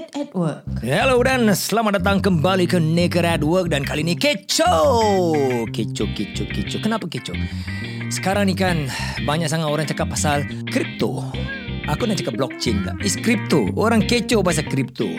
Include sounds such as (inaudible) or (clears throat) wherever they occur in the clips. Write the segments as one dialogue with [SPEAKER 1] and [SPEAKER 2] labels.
[SPEAKER 1] Naked at Work.
[SPEAKER 2] Hello dan selamat datang kembali ke Naked at Work dan kali ni kecoh. Kecoh, kecoh, kecoh. Kenapa kecoh? Sekarang ni kan banyak sangat orang cakap pasal kripto. Aku nak cakap blockchain pula. Is crypto. Orang kecoh pasal crypto.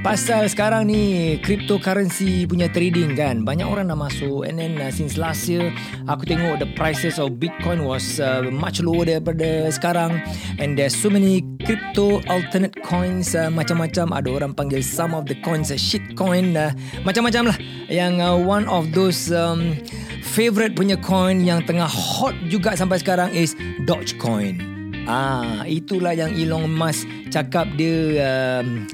[SPEAKER 2] Pasal sekarang ni cryptocurrency punya trading kan. Banyak orang dah masuk. And then uh, since last year, aku tengok the prices of Bitcoin was uh, much lower daripada sekarang. And there's so many crypto alternate coins uh, macam-macam. Ada orang panggil some of the coins uh, shit coin. Uh, macam-macam lah. Yang uh, one of those... Um, favorite punya coin yang tengah hot juga sampai sekarang is Dogecoin. Ah, itulah yang Elon Musk cakap dia um,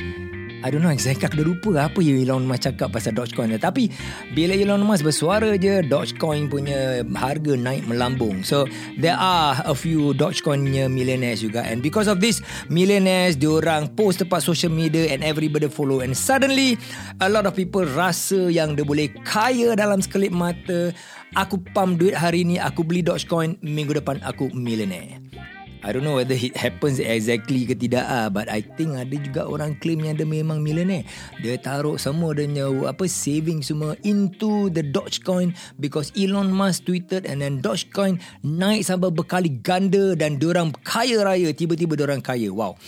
[SPEAKER 2] I don't know exactly Aku dah lupa apa yang Elon Musk cakap pasal Dogecoin ni. Tapi bila Elon Musk bersuara je Dogecoin punya harga naik melambung. So there are a few Dogecoin punya millionaires juga. And because of this Millionaires diorang post tepat social media And everybody follow. And suddenly A lot of people rasa yang dia boleh kaya dalam sekelip mata. Aku pump duit hari ni Aku beli Dogecoin Minggu depan aku millionaire I don't know whether it happens exactly ke tidak ah but I think ada juga orang claim yang dia memang millionaire. Dia taruh semua dia apa saving semua into the Dogecoin because Elon Musk tweeted and then Dogecoin naik sampai berkali ganda dan diorang kaya raya tiba-tiba diorang kaya. Wow.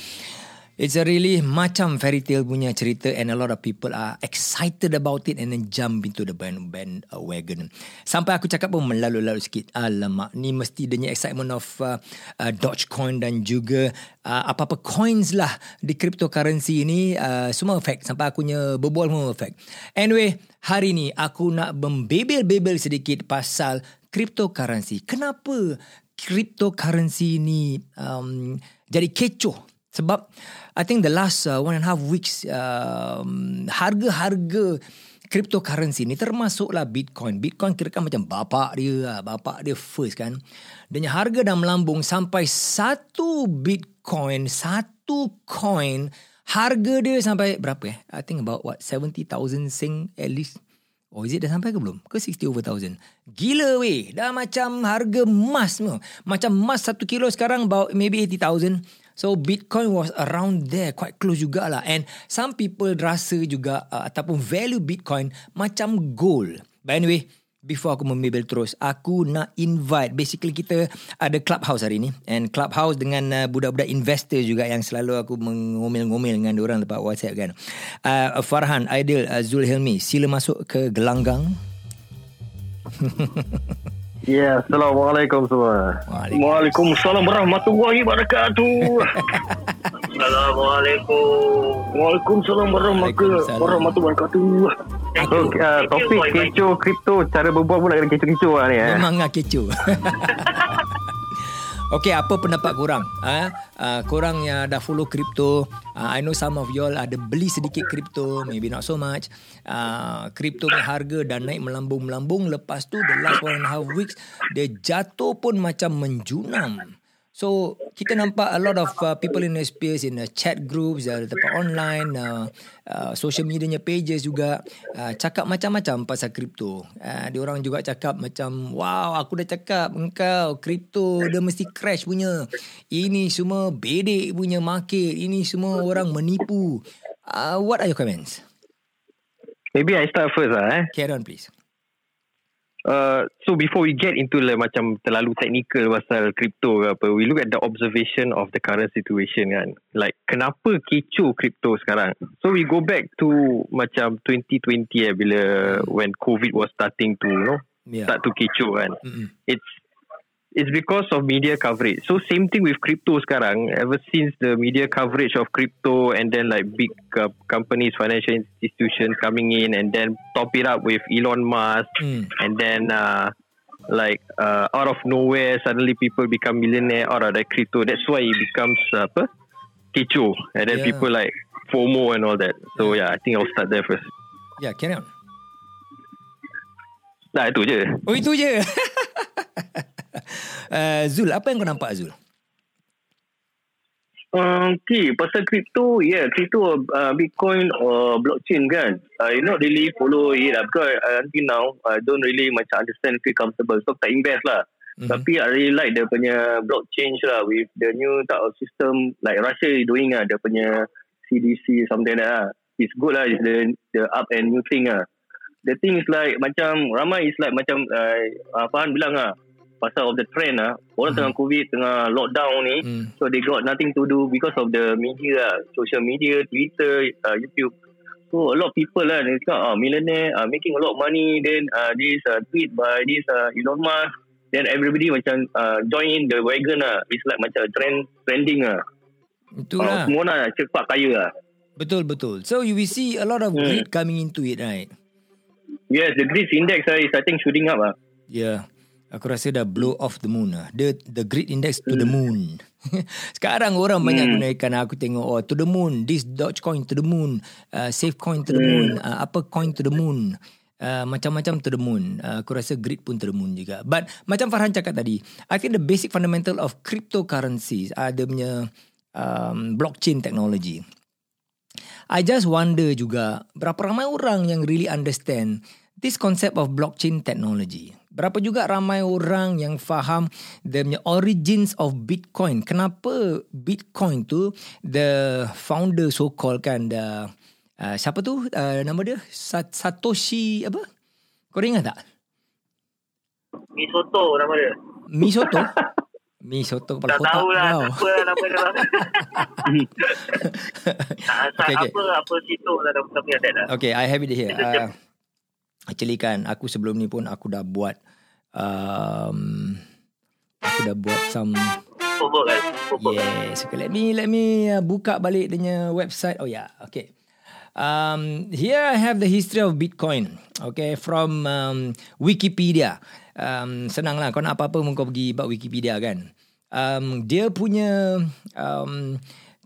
[SPEAKER 2] It's a really macam fairy tale punya cerita and a lot of people are excited about it and then jump into the band, band uh, wagon. Sampai aku cakap pun melalu-lalu sikit. Alamak, ni mesti dia excitement of uh, uh, Dogecoin dan juga uh, apa-apa coins lah di cryptocurrency ni uh, semua effect. Sampai aku nya berbual semua effect. Anyway, hari ni aku nak membebel-bebel sedikit pasal cryptocurrency. Kenapa cryptocurrency ni um, jadi kecoh? Sebab I think the last uh, one and a half weeks um, harga-harga cryptocurrency ni termasuklah Bitcoin. Bitcoin kira kan macam bapak dia, lah. bapak dia first kan. Dan harga dah melambung sampai satu Bitcoin, satu coin, harga dia sampai berapa eh? I think about what 70,000 sing at least. Oh, is it dah sampai ke belum? Ke 60 over thousand? Gila weh. Dah macam harga emas tu. Macam emas satu kilo sekarang about maybe 80,000. So Bitcoin was around there quite close jugalah and some people rasa juga uh, ataupun value Bitcoin macam gold. But anyway, before aku membebel terus, aku nak invite basically kita ada clubhouse hari ni and clubhouse dengan uh, budak-budak investor juga yang selalu aku mengomel-ngomel dengan orang lepas WhatsApp kan. Uh, Farhan, Aidil, uh, Zulhilmi, sila masuk ke gelanggang. (laughs)
[SPEAKER 3] Ya, yeah, Assalamualaikum semua.
[SPEAKER 4] Waalaikumsalam warahmatullahi wabarakatuh. (laughs)
[SPEAKER 3] Assalamualaikum.
[SPEAKER 4] Waalaikumsalam warahmatullahi wabarakatuh.
[SPEAKER 3] So, uh, topik kecoh kripto, cara berbual pun nak kena kecoh-kecoh lah ni. Eh.
[SPEAKER 2] Memang nak kecoh. (laughs) Okay, apa pendapat korang? Ha? Uh, korang yang dah follow crypto, uh, I know some of y'all ada beli sedikit crypto, maybe not so much. Uh, crypto ni harga dah naik melambung-melambung. Lepas tu, the last one and a half weeks, dia jatuh pun macam menjunam. So kita nampak a lot of uh, people in the space in the chat groups, uh, tempat online, uh, uh, social media pages juga uh, cakap macam-macam pasal kripto. Uh, dia orang juga cakap macam wow aku dah cakap engkau kripto dia mesti crash punya. Ini semua bedek punya market. Ini semua orang menipu. Uh, what are your comments?
[SPEAKER 3] Maybe I start first lah eh.
[SPEAKER 2] Carry on please.
[SPEAKER 3] Uh, so before we get into like macam terlalu technical pasal crypto ke apa, we look at the observation of the current situation kan. Like kenapa kecoh crypto sekarang? So we go back to macam 2020 eh bila when COVID was starting to you know yeah. start to kecoh kan. Mm-hmm. It's it's because of media coverage. So same thing with crypto sekarang. Ever since the media coverage of crypto and then like big uh, companies, financial institutions coming in and then top it up with Elon Musk mm. and then uh, like uh, out of nowhere suddenly people become millionaire out of the crypto. That's why it becomes uh, apa? Kecoh. And then yeah. people like FOMO and all that. So yeah, I think I'll start there first.
[SPEAKER 2] Yeah, carry on.
[SPEAKER 3] Nah, itu je.
[SPEAKER 2] Oh, itu je. (laughs) uh, Zul, apa yang kau nampak Zul?
[SPEAKER 4] Uh, okay, pasal kripto, yeah, kripto uh, Bitcoin or blockchain kan. I uh, not really follow it lah because uh, until now I don't really macam understand feel comfortable. So tak invest lah. Mm-hmm. Tapi I really like dia punya blockchain lah with the new type of system like Russia doing lah dia punya CDC something like that lah. It's good lah. It's the the up and new thing lah. The thing is like macam ramai is like macam uh, uh, Fahan bilang lah pasal of the trend lah. Orang
[SPEAKER 2] Hmm.
[SPEAKER 4] tengah COVID, tengah lockdown ni.
[SPEAKER 2] Hmm.
[SPEAKER 4] So they got nothing to do because of the media lah. Social media, Twitter, uh, YouTube. So a lot of people lah, they cakap, ah, millionaire uh, making a lot of money. Then uh, this uh, tweet by this uh, Elon Musk. Then everybody macam uh, join in the wagon lah. It's like macam trend trending lah.
[SPEAKER 2] Itulah.
[SPEAKER 4] Uh, semua nak cepat kaya lah.
[SPEAKER 2] Betul betul. So you will see a lot of
[SPEAKER 4] Hmm.
[SPEAKER 2] greed coming into it, right?
[SPEAKER 4] Yes, the greed index uh, is I think shooting up lah.
[SPEAKER 2] Yeah. Aku rasa dah blow off the moon lah. The the greed index to the moon. (laughs) Sekarang orang banyak
[SPEAKER 4] Hmm.
[SPEAKER 2] gunakan aku tengok oh to the moon, this Dogecoin to the moon, uh, Safe coin to the moon, uh, apa coin to the moon. Uh, macam-macam to the moon. Uh, aku rasa greed pun to the moon juga. But macam Farhan cakap tadi, I think the basic fundamental of cryptocurrencies are dia punya um, blockchain technology. I just wonder juga berapa ramai orang yang really understand this concept of blockchain technology. Berapa juga ramai orang yang faham the punya origins of Bitcoin. Kenapa Bitcoin tu the founder so called kan the uh, siapa tu uh, nama dia Sat- Satoshi apa? Kau ingat tak?
[SPEAKER 4] Misoto nama dia.
[SPEAKER 2] Misoto. (laughs) Misoto kepala
[SPEAKER 4] Tak
[SPEAKER 2] kotak
[SPEAKER 4] tahu lah apa lah nama dia. (laughs) tak, tak,
[SPEAKER 2] Okay, okay.
[SPEAKER 4] apa apa situ lah like that lah.
[SPEAKER 2] Okay, I have it here. Uh, actually kan, aku sebelum ni pun aku dah buat um, aku dah buat some
[SPEAKER 4] kan.
[SPEAKER 2] Yes. Okay, let me let me uh, buka balik dia website. Oh yeah, okay. Um, here I have the history of Bitcoin. Okay, from um, Wikipedia. Um, senang lah, kau nak apa-apa pun kau pergi buat Wikipedia kan. Um, dia punya um,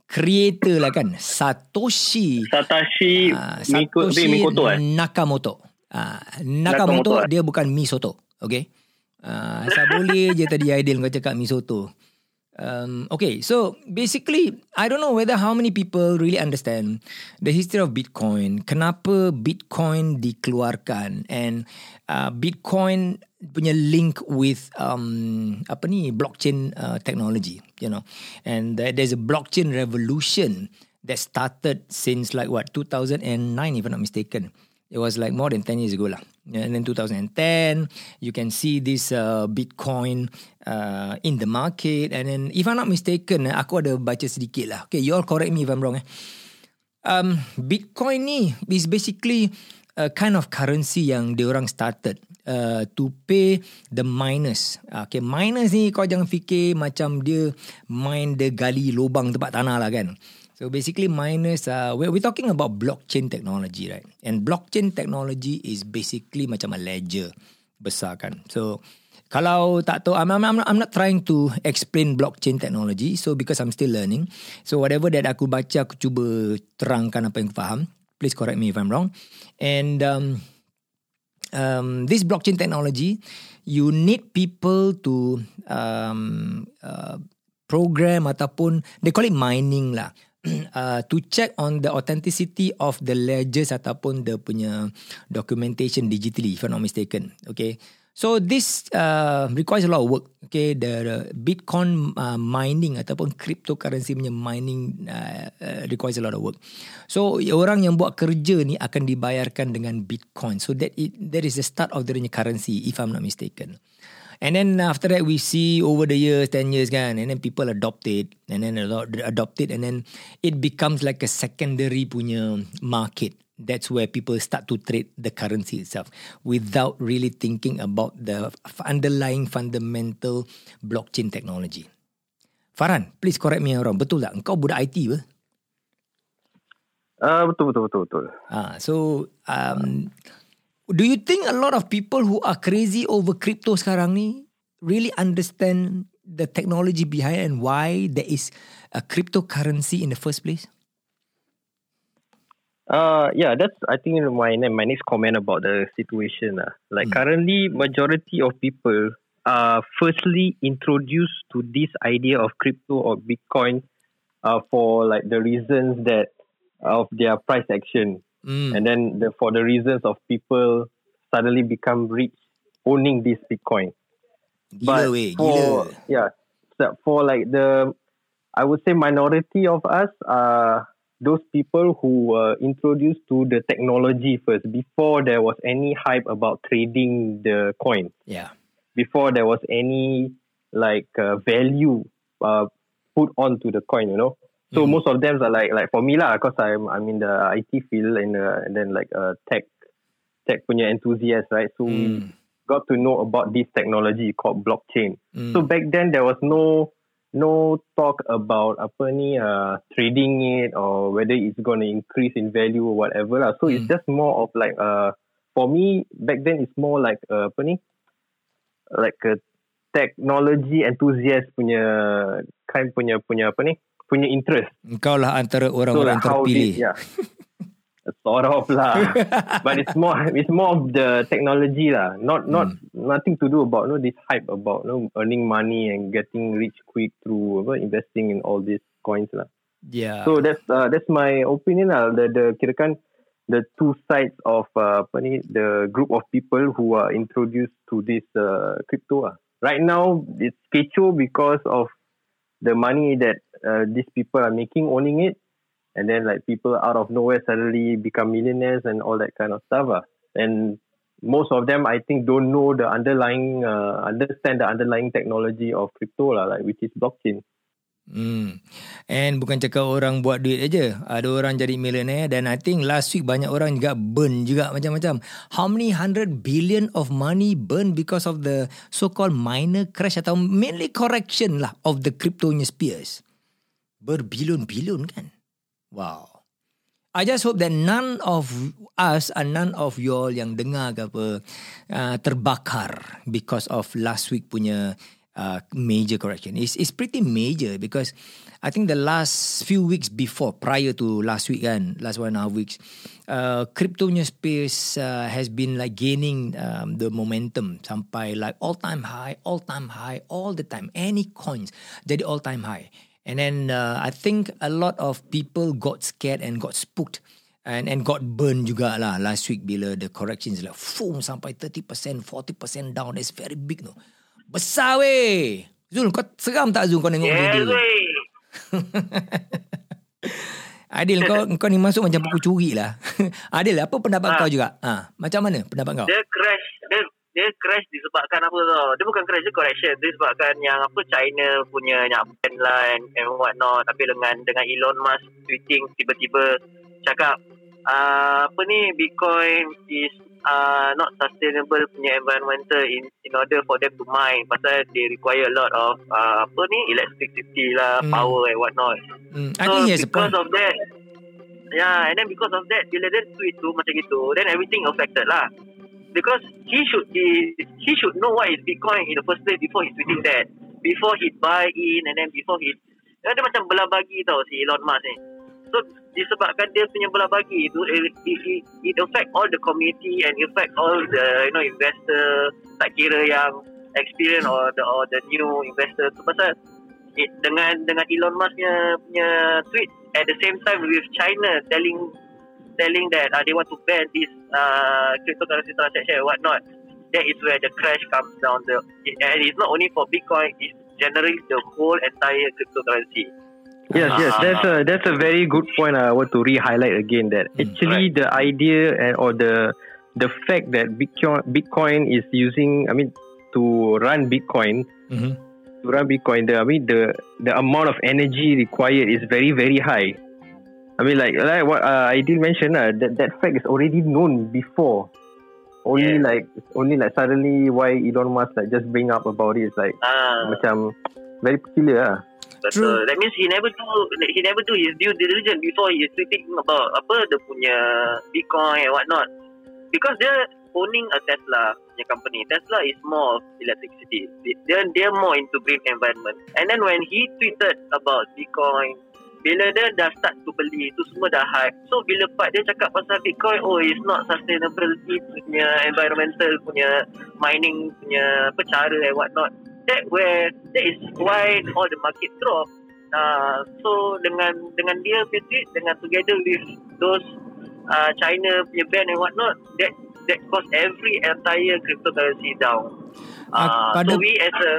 [SPEAKER 2] creator lah kan, Satoshi
[SPEAKER 4] Satoshi Miko,
[SPEAKER 2] Satoshi
[SPEAKER 4] Mikoto eh.
[SPEAKER 2] Nakamoto. Ah,
[SPEAKER 4] Nakamoto,
[SPEAKER 2] Nakamoto
[SPEAKER 4] eh?
[SPEAKER 2] dia bukan Misoto. Okay. Uh, saya boleh je tadi Aidil kau cakap Misoto. Um, okay, so basically, I don't know whether how many people really understand the history of Bitcoin. Kenapa Bitcoin dikeluarkan and uh, Bitcoin punya link with um, apa ni blockchain uh, technology, you know, and there- there's a blockchain revolution that started since like what 2009, if I'm not mistaken. It was like more than 10 years ago lah. And then 2010, you can see this uh, Bitcoin uh, in the market. And then if I'm not mistaken, eh, aku ada baca sedikit lah. Okay, you all correct me if I'm wrong eh. Um, Bitcoin ni is basically a kind of currency yang diorang started uh, to pay the miners. Okay, miners ni kau jangan fikir macam dia mine the gali lubang tempat tanah lah kan. So basically miners uh, we're, we're talking about blockchain technology right. And blockchain technology is basically macam a ledger besar kan. So kalau tak tahu I'm, I'm, I'm, not trying to explain blockchain technology so because I'm still learning. So whatever that aku baca aku cuba terangkan apa yang aku faham. Please correct me if I'm wrong. And um, um, this blockchain technology, you need people to um, uh, program ataupun they call it mining lah. (clears throat) Uh, to check on the authenticity of the ledgers ataupun the punya documentation digitally if I'm not mistaken. Okay. So this uh, requires a lot of work. Okay, the, the Bitcoin uh, mining ataupun cryptocurrency punya mining uh, uh, requires a lot of work. So orang yang buat kerja ni akan dibayarkan dengan Bitcoin. So that it that is the start of the currency if I'm not mistaken. And then after that we see over the years, 10 years kan, and then people adopt it, and then ado- adopt it, and then it becomes like a secondary punya market. That's where people start to trade the currency itself without really thinking about the underlying fundamental blockchain technology. Farhan, please correct me wrong. Betul tak? Engkau budak IT ke?
[SPEAKER 3] Ah betul betul betul betul.
[SPEAKER 2] Ah, so um, do you think a lot of people who are crazy over crypto sekarang ni really understand the technology behind and why there is a cryptocurrency in the first place?
[SPEAKER 3] Uh yeah, that's I think my my next comment about the situation. Uh. Like
[SPEAKER 2] Hmm.
[SPEAKER 3] currently majority of people are firstly introduced to this idea of crypto or Bitcoin uh, for like the reasons that of their price action.
[SPEAKER 2] Mm.
[SPEAKER 3] and then the, for the reasons of people suddenly become rich owning this Bitcoin.
[SPEAKER 2] Gila weh,
[SPEAKER 3] for
[SPEAKER 2] gila.
[SPEAKER 3] yeah, so for like the I would say minority of us, uh, those people who were introduced to the technology first before there was any hype about trading the coin.
[SPEAKER 2] Yeah.
[SPEAKER 3] Before there was any like uh, value uh, put onto the coin, you know. So
[SPEAKER 2] Mhm.
[SPEAKER 3] most of them are like like for me lah, because I'm I'm in the IT field and uh, and then like uh, tech tech punya enthusiast, right? So we
[SPEAKER 2] Mm.
[SPEAKER 3] got to know about this technology called blockchain.
[SPEAKER 2] Mm.
[SPEAKER 3] So back then there was no no talk about apa ni uh, trading it or whether it's going to increase in value or whatever lah. So it's
[SPEAKER 2] Mm.
[SPEAKER 3] just more of like uh for me back then it's more like uh, apa ni like a technology enthusiast punya kind punya punya apa ni punya interest.
[SPEAKER 2] Engkau lah antara
[SPEAKER 3] So
[SPEAKER 2] orang-orang
[SPEAKER 3] like how
[SPEAKER 2] terpilih.
[SPEAKER 3] this, yeah. (laughs) sort of lah. (laughs) but it's more it's more of the technology lah. Not not nothing to do about no this hype about no earning money and getting rich quick through apa, investing in all these coins lah.
[SPEAKER 2] Yeah.
[SPEAKER 3] So that's uh, that's my opinion lah. The the kirakan the two sides of uh, apa ni the group of people who are introduced to this uh, crypto lah. Right now it's kecoh because of the money that uh, these people are making owning it, and then like people out of nowhere suddenly become millionaires and all that kind of stuff lah. And most of them I think don't know the underlying uh, understand the underlying technology of crypto lah, like which is blockchain.
[SPEAKER 2] Hmm. And bukan cakap orang buat duit aja. Ada orang jadi millionaire dan I think last week banyak orang juga burn juga macam-macam. How many hundred billion of money burn because of the so-called minor crash atau mainly correction lah of the crypto spears. Berbilion-bilion kan? Wow. I just hope that none of us and none of y'all yang dengar ke apa uh, terbakar because of last week punya uh, major correction. It's, it's pretty major because I think the last few weeks before, prior to last week kan, last one and a half weeks, uh, crypto punya space uh, has been like gaining um, the momentum sampai like all time high, all time high, all the time. Any coins jadi all time high. And then uh, I think a lot of people got scared and got spooked and and got burned juga lah last week bila the corrections like boom sampai 30%, 40% down. That's very big no. Besar weh. Zul, kau seram tak Zul kau tengok
[SPEAKER 1] Yes,
[SPEAKER 2] video tu? (laughs) Adil, kau kau ni masuk macam buku curi lah. (laughs) Adil, apa pendapat
[SPEAKER 1] Ha.
[SPEAKER 2] kau juga? Ha, macam mana pendapat kau?
[SPEAKER 1] Dia crash dia crash disebabkan apa tau. Dia bukan crash Dia correction. Dia disebabkan yang apa China punya Yang ban lah and, and what not Tapi dengan Dengan Elon Musk Tweeting tiba-tiba Cakap uh, Apa ni Bitcoin is uh, Not sustainable punya environmental In in order for them to mine. Pasal they require a lot of uh, Apa ni Electricity lah
[SPEAKER 2] Hmm.
[SPEAKER 1] Power and what not
[SPEAKER 2] I
[SPEAKER 1] So
[SPEAKER 2] think he has a
[SPEAKER 1] because
[SPEAKER 2] point.
[SPEAKER 1] of that Yeah and then because of that Bila dia tweet tu Macam gitu Then everything affected lah Because he should be He should know what is Bitcoin In the first place Before he tweeting that. Before he buy in And then before he Dia, dia macam belah bagi tau Si Elon Musk ni. So disebabkan dia punya belah bagi itu it, it, it, it affect all the community and affect all the you know investor tak kira yang experience or the or the new investor tu. Pasal it, dengan dengan Elon Musk punya, punya tweet at the same time with China telling telling that uh, they want to ban this uh, cryptocurrency transaction and whatnot that is where the crash comes down the and it's not only for Bitcoin it's generally the whole entire cryptocurrency
[SPEAKER 3] Yes, yes,
[SPEAKER 1] Ah.
[SPEAKER 3] that's a that's a very good point. I want to re-highlight again that
[SPEAKER 2] Mm,
[SPEAKER 3] actually the idea and or the the fact that Bitcoin Bitcoin is using, I mean, to run Bitcoin,
[SPEAKER 2] Mhm.
[SPEAKER 3] to run Bitcoin, the I mean the the amount of energy required is very very high. I mean, like like what uh, I did mention, uh, that that fact is already known before. Only
[SPEAKER 1] Yeah.
[SPEAKER 3] like only like suddenly why Elon Musk like just bring up about it is like
[SPEAKER 1] ah
[SPEAKER 3] macam very peculiar lah.
[SPEAKER 2] True.
[SPEAKER 1] Betul. That means he never do he never do his due diligence before he tweeting about apa dia punya Bitcoin and whatnot. Because dia owning a Tesla punya company. Tesla is more of electricity. Dia dia more into green environment. And then when he tweeted about Bitcoin bila dia dah start to beli tu semua dah hype. So bila part dia cakap pasal Bitcoin oh it's not sustainability punya environmental punya mining punya apa cara and whatnot that where that is why all the market drop. Uh, so dengan dengan dia punya tweet dengan together with those uh, China punya ban and whatnot that that cause every entire cryptocurrency down. Uh,
[SPEAKER 2] pada-
[SPEAKER 1] so we as a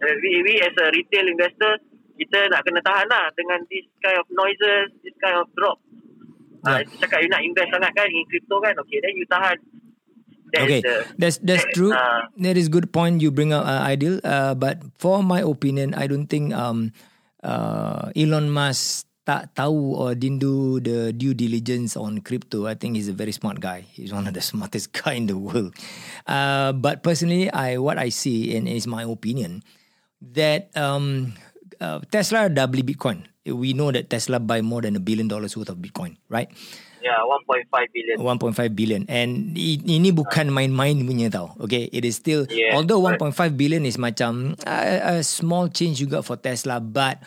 [SPEAKER 1] uh, we, we as a retail investor kita nak kena tahan lah dengan this kind of noises, this kind of drop. Ah,
[SPEAKER 2] Yeah.
[SPEAKER 1] uh, cakap you nak invest sangat kan in crypto kan, okay, then you tahan. That
[SPEAKER 2] okay,
[SPEAKER 1] the,
[SPEAKER 2] that's that's
[SPEAKER 1] that-
[SPEAKER 2] true.
[SPEAKER 1] ah.
[SPEAKER 2] that is good point you bring up, uh, Ideal. Uh, but for my opinion, I don't think um, uh, Elon Musk tak tahu or didn't do the due diligence on crypto. I think he's a very smart guy. He's one of the (laughs) smartest guy in the world. Uh, but personally, I what I see and is my opinion that um, uh, Tesla dah beli Bitcoin. We know that Tesla buy more than a billion dollars worth of Bitcoin, right?
[SPEAKER 1] Yeah, 1.5 billion.
[SPEAKER 2] 1.5 billion and ini bukan main-main punya tau okay it is still
[SPEAKER 1] Yeah,
[SPEAKER 2] although
[SPEAKER 1] correct.
[SPEAKER 2] 1.5 billion is macam a, a small change juga for Tesla but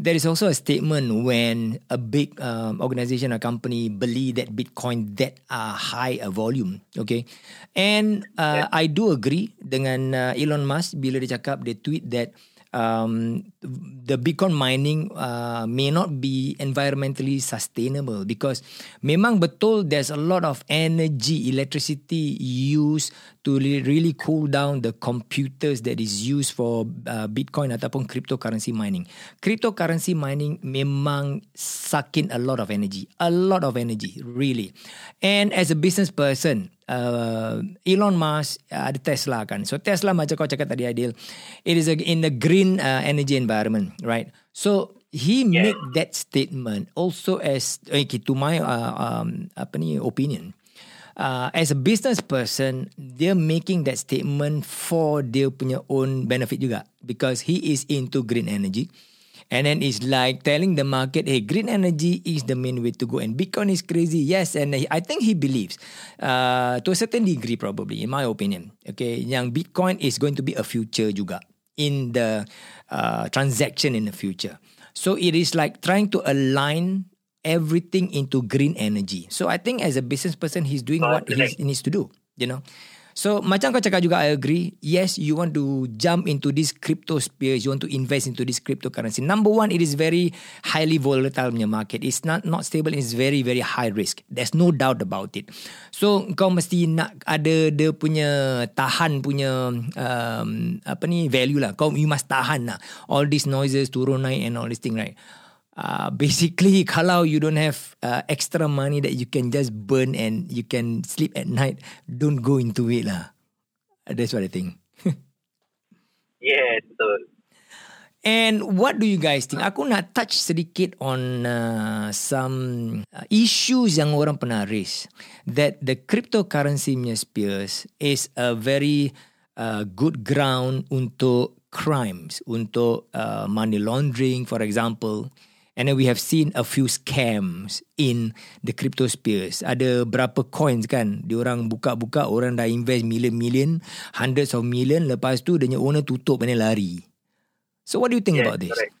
[SPEAKER 2] there is also a statement when a big um, organization or company beli that Bitcoin that uh, high a volume okay and uh, I do agree dengan uh, Elon Musk bila dia cakap dia tweet that um, the Bitcoin mining uh, may not be environmentally sustainable because memang betul there's a lot of energy, electricity used to re- really cool down the computers that is used for uh, Bitcoin ataupun cryptocurrency mining. Cryptocurrency mining memang suck in a lot of energy, a lot of energy, really. And as a business person, uh, Elon Musk uh, ada Tesla kan. So Tesla macam kau cakap tadi Adil, it is a, in the green uh, energy environment, right? So he
[SPEAKER 1] Yeah.
[SPEAKER 2] make that statement also as okay, to my uh, um, apa ni opinion. Uh, as a business person, they're making that statement for dia punya own benefit juga because he is into green energy. And then it's like telling the market, hey, green energy is the main way to go. And Bitcoin is crazy. Yes, and I think he believes uh, to a certain degree, probably, in my opinion. Okay, yang Bitcoin is going to be a future juga in the uh, transaction in the future. So it is like trying to align everything into green energy. So I think as a business person, he's doing what he needs to do. You know. So macam kau cakap juga, I agree. Yes, you want to jump into this crypto space. You want to invest into this cryptocurrency. Number one, it is very highly volatile punya market. It's not not stable. It's very very high risk. There's no doubt about it. So kau mesti nak ada dia punya tahan punya um, apa ni value lah. Kau you must tahan lah. All these noises turun naik and all this thing right. Uh, basically (laughs) kalau you don't have uh, extra money that you can just burn and you can sleep at night don't go into it lah. That's what I think. (laughs)
[SPEAKER 1] Yes, betul.
[SPEAKER 2] and what do you guys think? Aku nak touch sedikit on uh, some uh, issues yang orang pernah raise. That the cryptocurrency punya space is a very uh, good ground untuk crimes untuk uh, money laundering for example And then we have seen a few scams in the crypto space. Ada berapa coins kan, diorang buka-buka, orang dah invest million-million, hundreds of million, lepas tu dia owner tutup and then lari. So what do you think
[SPEAKER 1] Yes,
[SPEAKER 2] about this?
[SPEAKER 1] correct.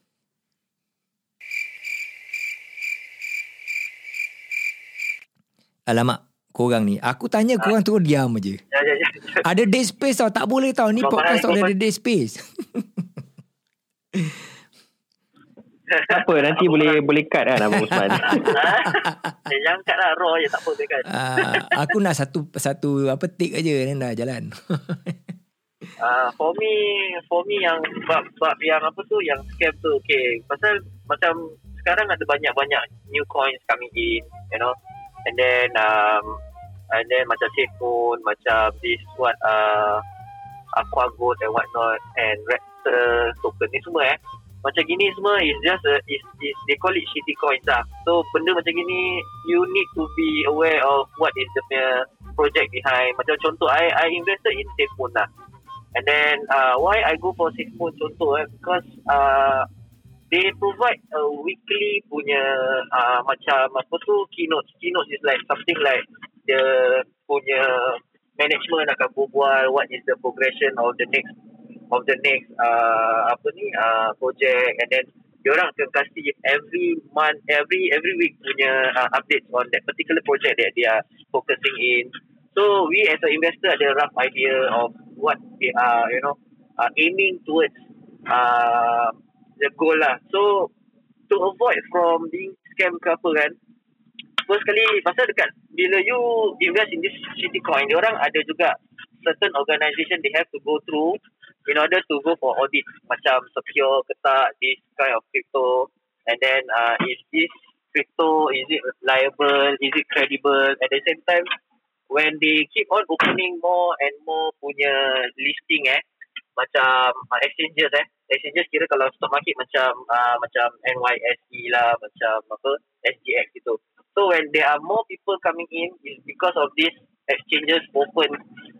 [SPEAKER 2] Alamak, korang ni. Aku tanya korang terus diam aje.
[SPEAKER 1] Ya, ya, ya.
[SPEAKER 2] Ada dead space tau, tak boleh tau. Ni podcast tak boleh ada dead space. (laughs)
[SPEAKER 3] Tak apa nanti boleh boleh cut kan Abang Usman.
[SPEAKER 1] Eh, jangan kat lah raw je tak apa ke kan.
[SPEAKER 2] uh, aku nak satu satu apa take aja dan dah jalan.
[SPEAKER 1] Uh, (laughs) for me, for me yang bab, bab yang apa tu, yang scam tu, okay. Pasal macam sekarang ada banyak-banyak new coins coming in, you know. And then, um, and then macam Safephone, macam this what, uh, Aqua Gold and whatnot, and Raptor token ni semua eh. Macam gini semua is just a, is, is they call it shitty coins lah. So benda macam gini you need to be aware of what is the project behind. Macam contoh I I invested in Safephone lah. And then uh, why I go for Safephone contoh eh because uh, they provide a weekly punya uh, macam apa tu keynote. Keynote is like something like the punya management akan berbual what is the progression of the next of the next uh, apa ni uh, project. And then diorang akan kasih every month every every week punya uh, updates on that particular project that they are focusing in. So we as an investor ada rough idea of what they are you know uh, aiming towards uh, the goal lah. So to avoid from being scam ke apa kan first kali pasal dekat bila you invest in this shitty coin dia orang ada juga certain organisation they have to go through in order to go for audit macam secure ke tak this kind of crypto and then uh, is this crypto is it liable is it credible? At the same time when they keep on opening more and more punya listing eh macam uh, exchanges eh exchanges kira kalau stock market macam uh, macam NYSE lah macam apa SGX gitu. So when there are more people coming in is because of this exchanges open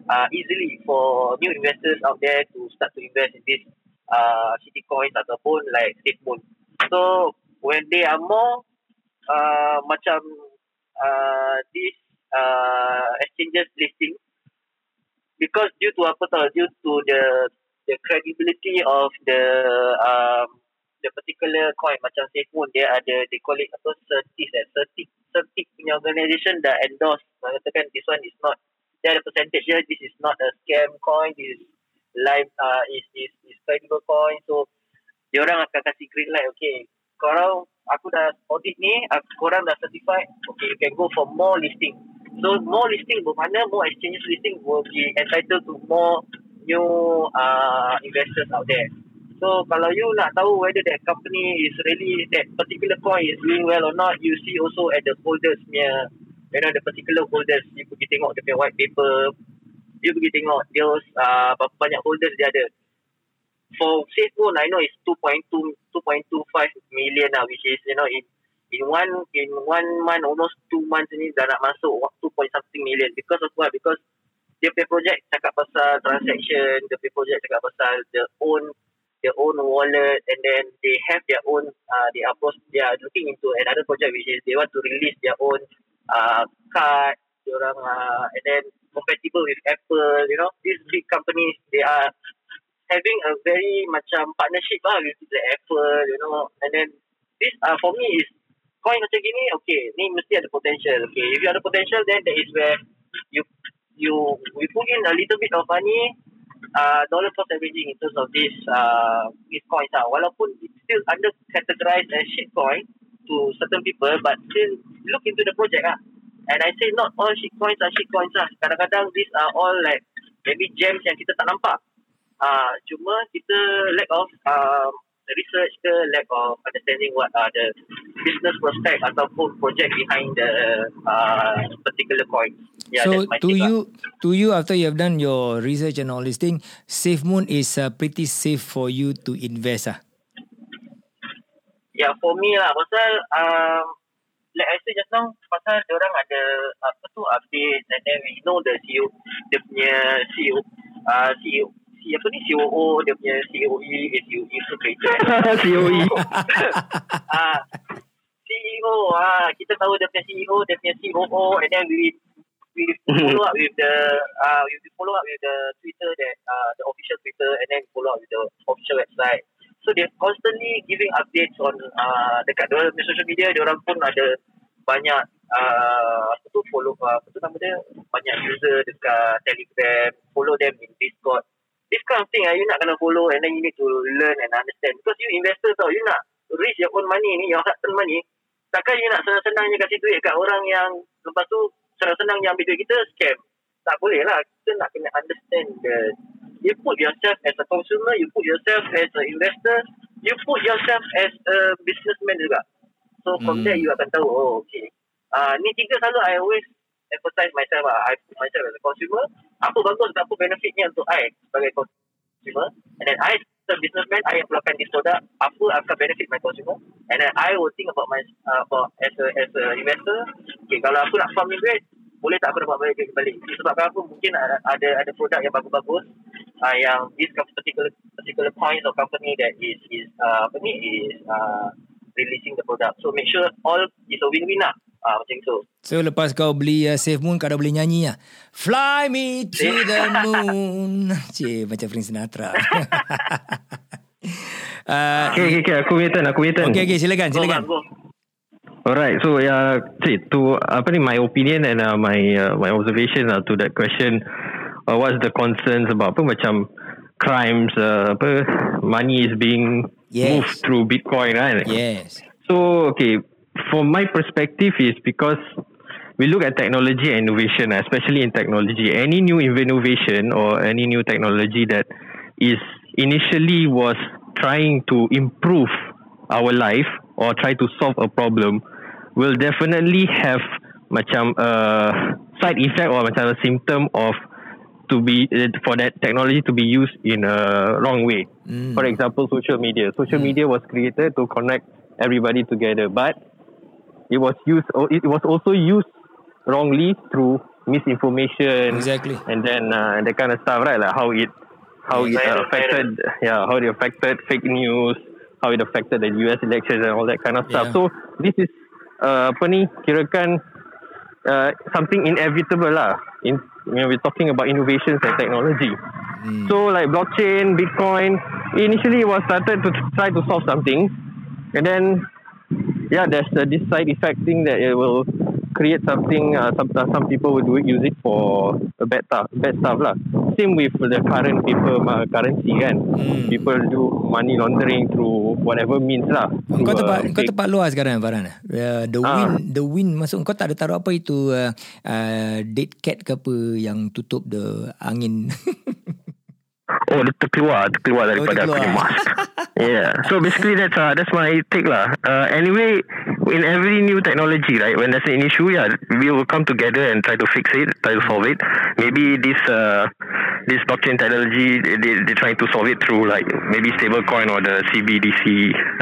[SPEAKER 1] uh, easily for new investors out there to start to invest in this uh, city coins ataupun like SafeMoon so when they are more uh, macam uh, this uh, exchanges listing because due to apa tau due to the the credibility of the um, the particular coin macam SafeMoon dia ada they call it apa certis eh certis certis punya organisation dah endorse mengatakan this one is not dia ada percentage dia this is not a scam coin this is live uh, is is is credible coin. So dia orang akan kasih green light okay. Kalau aku dah audit ni aku, korang dah certified okay you can go for more listing. So more listing bermakna more exchanges listing will be entitled to more new uh, investors out there. So kalau you nak tahu whether that company is really that particular coin is doing well or not, you see also at the holders punya, know the particular holders, you pergi tengok dia punya white paper, you pergi tengok dia uh, berapa banyak holders dia ada. For SafeMoon, I know it's 2.2 2.25 million lah, which is you know in in one in one month almost two months ni dah nak masuk two point something million. Because of what? Because dia punya project cakap pasal transaction dia punya project cakap pasal the own their own wallet and then they have their own uh, they are post, they are looking into another project which is they want to release their own uh, card orang uh, and then compatible with Apple you know. These big companies they are having a very macam partnership lah with the Apple you know. And then this uh, for me is coin macam gini okay ni mesti ada potential okay. If you ada potential then that is where you you we put in a little bit of money uh, dollar cost averaging in terms of this uh, this coins lah. Walaupun it's still under categorized as shit coin to certain people but still look into the project lah and I say not all shit coins are shit coins lah kadang-kadang these are all like maybe gems yang kita tak nampak uh, cuma kita lack of um, research ke lack of understanding what are the business prospect ataupun project behind the uh, particular coin.
[SPEAKER 2] Yeah, so to you, lah. to you after you have done your research and all this thing, SafeMoon is uh, pretty safe for you to invest ah.
[SPEAKER 1] Yeah, for me lah, pasal um, like I said just now, pasal orang ada apa tu update and then we know the CEO, dia punya CEO, uh, CEO si apa ni COO dia punya COE SUE tu kereta
[SPEAKER 3] COE
[SPEAKER 1] ah CEO ah kita tahu dia punya CEO dia punya COO and then we we follow up with the uh, we follow up with the Twitter that uh, the official Twitter and then follow up with the they constantly giving updates on uh, dekat dia social media dia orang pun ada banyak uh, apa tu follow uh, apa tu nama dia? Banyak user dekat Telegram follow them in Discord. This kind of thing uh, you nak kena follow and then you need to learn and understand. Because you investor tau you nak raise your own money ni your hard money. Takkan you nak senang-senangnya kasih duit kat orang yang lepas tu senang-senangnya ambil duit kita scam. Tak boleh lah. Kita nak kena understand the you put yourself as a consumer you put yourself as an investor you put yourself as a businessman juga so from hmm. there you akan tahu oh okay uh, ni tiga selalu I always emphasize myself lah. I put myself as a consumer. Apa bagus dan apa benefitnya untuk I sebagai consumer. And then I as a businessman, I keluarkan this product. Apa akan benefit my consumer. And then I will think about my uh, about as a as a investor. Okay, kalau aku nak farm duit, boleh tak aku dapat balik duit kembali. Sebab apa mungkin ada ada, ada produk yang bagus-bagus. Uh, yang this particular particular points of company that is is uh, apa ni is uh, releasing the product. So make sure all is a win-win lah. Ah, macam tu.
[SPEAKER 2] So lepas kau beli uh, Safe Moon kau dah boleh nyanyi lah. Fly me to (laughs) the moon. Cik, macam Prince Sinatra. (laughs)
[SPEAKER 3] uh, okay, okay, okay, aku punya turn, aku punya turn.
[SPEAKER 2] Okay, okay, silakan, silakan. Go, go.
[SPEAKER 3] Alright, so yeah, cik, to apa ni my opinion and uh, my uh, my observation uh, to that question, uh, what's the concerns about apa macam crimes, uh, apa money is being yes. moved through Bitcoin, right?
[SPEAKER 2] Yes.
[SPEAKER 3] So okay, from my perspective is because we look at technology and innovation, especially in technology. Any new innovation or any new technology that is initially was trying to improve our life or try to solve a problem will definitely have macam a side effect or macam a symptom of to be uh, for that technology to be used in a wrong way.
[SPEAKER 2] Mm.
[SPEAKER 3] For example, social media. Social media was created to connect everybody together, but it was used. It was also used wrongly through misinformation
[SPEAKER 2] Exactly.
[SPEAKER 3] and then uh, that kind of stuff, right? Like how it how it uh, affected, yeah, how it affected fake news, how it affected the US elections and all that kind of stuff.
[SPEAKER 2] Yeah.
[SPEAKER 3] So this is uh, apa ni kirakan uh, something inevitable lah. In you know, we're talking about innovations and technology.
[SPEAKER 2] Hmm.
[SPEAKER 3] So like blockchain, Bitcoin, initially it was started to try to solve something, and then yeah, there's uh, this side effect thing that it will create something. Uh, some uh, some people will do it, use it for a bad stuff, bad stuff lah. Same with the current paper uh, currency kan.
[SPEAKER 2] Hmm.
[SPEAKER 3] People do money laundering through whatever means lah.
[SPEAKER 2] Kau tempat
[SPEAKER 3] uh,
[SPEAKER 2] kau tempat luar sekarang Farhan. Uh, the
[SPEAKER 3] Ah.
[SPEAKER 2] wind the wind masuk kau tak ada taruh apa itu uh, uh, dead cat ke apa yang tutup the angin.
[SPEAKER 3] Oh, dia terkeluar, terkeluar daripada
[SPEAKER 2] Oh,
[SPEAKER 3] aku
[SPEAKER 2] terkeluar.
[SPEAKER 3] punya mask. (laughs) yeah. So basically that's uh, that's my take lah. Uh, anyway, in every new technology, right, when there's an issue, yeah, we will come together and try to fix it, try to solve it. Maybe this uh, this blockchain technology, they they they're trying to solve it through like maybe stablecoin or the CBDC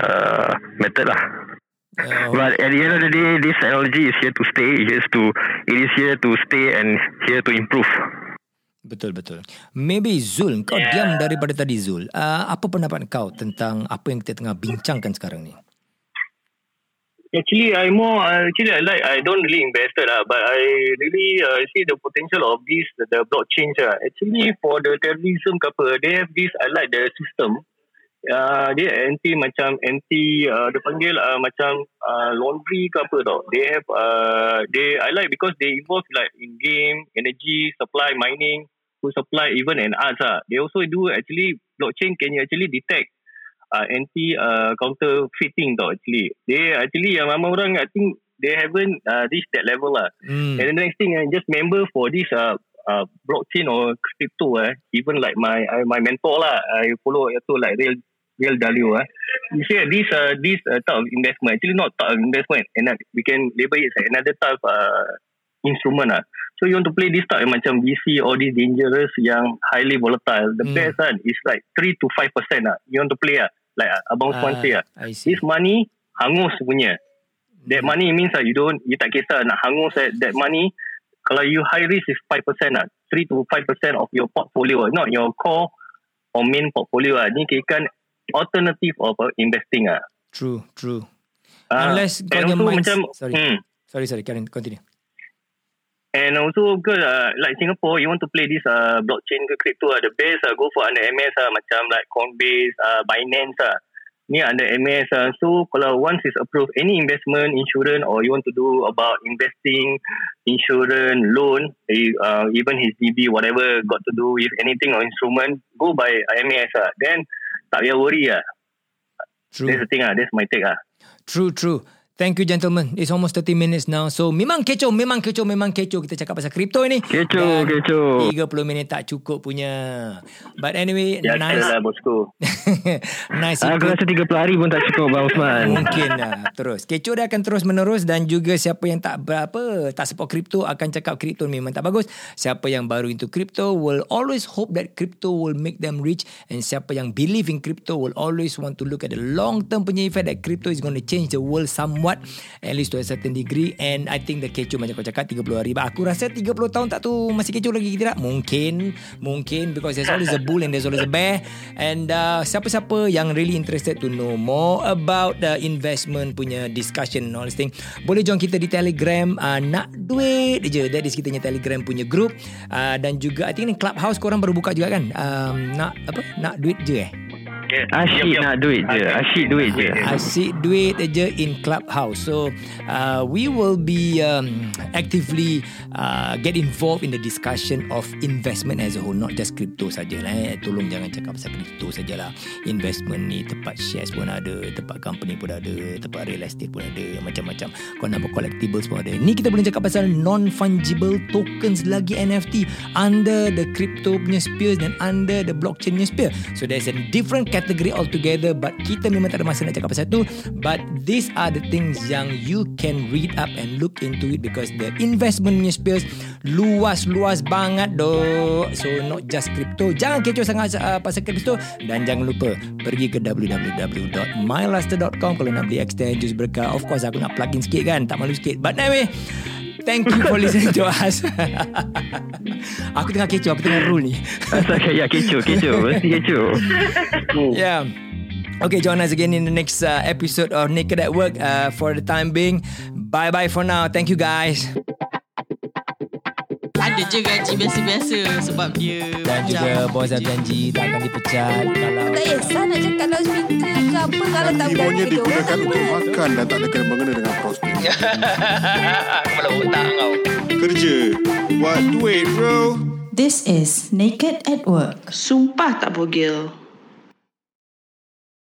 [SPEAKER 3] uh, method lah.
[SPEAKER 2] uh,
[SPEAKER 3] But at the end of the day, this technology is here to stay. It is to it is here to stay and here to improve.
[SPEAKER 2] betul betul. Maybe Zul kau
[SPEAKER 1] Yeah.
[SPEAKER 2] diam daripada tadi Zul. Uh, apa pendapat kau tentang apa yang kita tengah bincangkan sekarang ni?
[SPEAKER 4] Actually, I more uh, actually I like I don't really invested lah, but I really uh, see the potential of this the blockchain lah. Actually, for the terrorism apa, they have this. I like the system. Uh, dia anti macam anti uh, dia panggil uh, macam uh, laundry ke apa tau. They have uh, they I like because they involve like in game, energy, supply, mining, food supply, even and arts ah. They also do actually blockchain can you actually detect uh, anti uh, counterfeiting tau actually. They actually yang ramai orang I think they haven't uh, reached that level lah.
[SPEAKER 2] Hmm.
[SPEAKER 4] And the next thing I just member for this uh, uh, blockchain or crypto eh, even like my uh, my mentor lah, I follow itu like real real value ah. You see this uh, this uh, type of investment actually not type of investment and uh, we can label it as another type of uh, instrument ah. So you want to play this type macam VC or this dangerous yang highly volatile. The
[SPEAKER 2] Hmm.
[SPEAKER 4] best kan is like 3 to 5% ah. You want to play ah. Like uh, Abang Swan say ah.
[SPEAKER 2] See.
[SPEAKER 4] This money hangus punya. That money means that you don't you tak kisah nak hangus that, that money kalau you high risk is 5% lah. 3 to 5% of your portfolio not your core or main portfolio lah. Ni kira kan alternative of uh, investing ah.
[SPEAKER 2] True, true.
[SPEAKER 4] Ah,
[SPEAKER 2] Unless kau punya
[SPEAKER 4] also
[SPEAKER 2] mind
[SPEAKER 4] macam
[SPEAKER 2] sorry.
[SPEAKER 4] hmm,
[SPEAKER 2] Sorry, sorry. Karen, continue.
[SPEAKER 4] And also because uh, like Singapore, you want to play this uh, blockchain ke crypto uh, the best uh, go for under MS uh, macam like Coinbase, uh, Binance uh. Ni under MS uh. So kalau once is approved any investment, insurance or you want to do about investing, insurance, loan, uh, even his DB, whatever got to do with anything or instrument, go by MS uh. Then tak payah worry ah.
[SPEAKER 2] True.
[SPEAKER 4] That's the thing ah. That's my take ah.
[SPEAKER 2] True, true. Thank you gentlemen. It's almost 30 minutes now. So memang kecoh, memang kecoh, memang kecoh kita cakap pasal kripto ini.
[SPEAKER 3] Kecoh, kecoh.
[SPEAKER 2] 30 minit tak cukup punya. But anyway,
[SPEAKER 4] Ya,
[SPEAKER 2] nice.
[SPEAKER 4] lah bosku. (laughs)
[SPEAKER 2] nice.
[SPEAKER 3] Aku
[SPEAKER 2] ikut.
[SPEAKER 3] rasa 30 hari pun tak cukup Bang Osman.
[SPEAKER 2] Mungkin lah Terus Kecoh dia akan terus menerus Dan juga siapa yang tak berapa Tak support crypto Akan cakap crypto memang tak bagus Siapa yang baru into crypto Will always hope that crypto Will make them rich And siapa yang believe in crypto Will always want to look at the long term punya effect That crypto is going to change the world somewhat At least to a certain degree. And I think the kecoh Macam kau cakap 30 hari. But aku rasa 30 tahun tak tu Masih kecoh lagi tidak? Mungkin Mungkin. Because there's always a bull And there's always a bear. And uh, siapa-siapa yang really interested to know more about the investment punya discussion and all this thing boleh join kita di telegram uh, nak duit je. That is kita punya telegram punya group. Uh, dan juga I think ni clubhouse korang baru buka juga kan? Um, nak apa? Nak duit je eh
[SPEAKER 4] Yeah.
[SPEAKER 3] Asyik nak duit je.
[SPEAKER 4] Okay.
[SPEAKER 3] Asyik duit je.
[SPEAKER 2] Asyik duit je in clubhouse. So uh, we will be um, actively uh, get involved in the discussion of investment as a whole, not just crypto saja lah. Eh. Tolong jangan cakap pasal crypto sajalah. Investment ni tempat shares pun ada, tempat company pun ada, tempat real estate pun ada, macam-macam. Kau nak buat collectibles pun ada. Ni kita boleh cakap pasal non-fungible tokens lagi NFT under the crypto punya sphere dan under the blockchain punya sphere. So there's a different category altogether but kita memang tak ada masa nak cakap pasal tu but these are the things yang you can read up and look into it because the investment punya spheres luas-luas banget doh. So not just crypto. Jangan kecoh sangat uh, pasal crypto dan jangan lupa pergi ke www.myluster.com kalau nak beli extend jus berkah. Of course aku nak plug in sikit kan, tak malu sikit. But anyway, Thank you for listening to us. (laughs) aku tengah kecoh, aku tengah rule ni. (laughs)
[SPEAKER 3] Ya kecoh, kecoh. Mesti kecoh. (laughs)
[SPEAKER 2] yeah. Okay, join us again in the next uh, episode of Naked at Work. Uh, for the time being, bye bye for now. Thank you guys.
[SPEAKER 5] Ada je gaji biasa-biasa sebab dia
[SPEAKER 2] Dan juga bos dah janji tak akan dipecat kalau
[SPEAKER 6] Tak kisah nak cakap kalau speaker ke apa Kalau tak
[SPEAKER 7] Ibunya
[SPEAKER 6] berani
[SPEAKER 7] digunakan untuk makan dan tak ada kena mengena dengan prospek. (laughs)
[SPEAKER 2] Kepala otak kau.
[SPEAKER 7] Kerja. Buat duit bro.
[SPEAKER 8] This is Naked at Work.
[SPEAKER 5] Sumpah tak bogel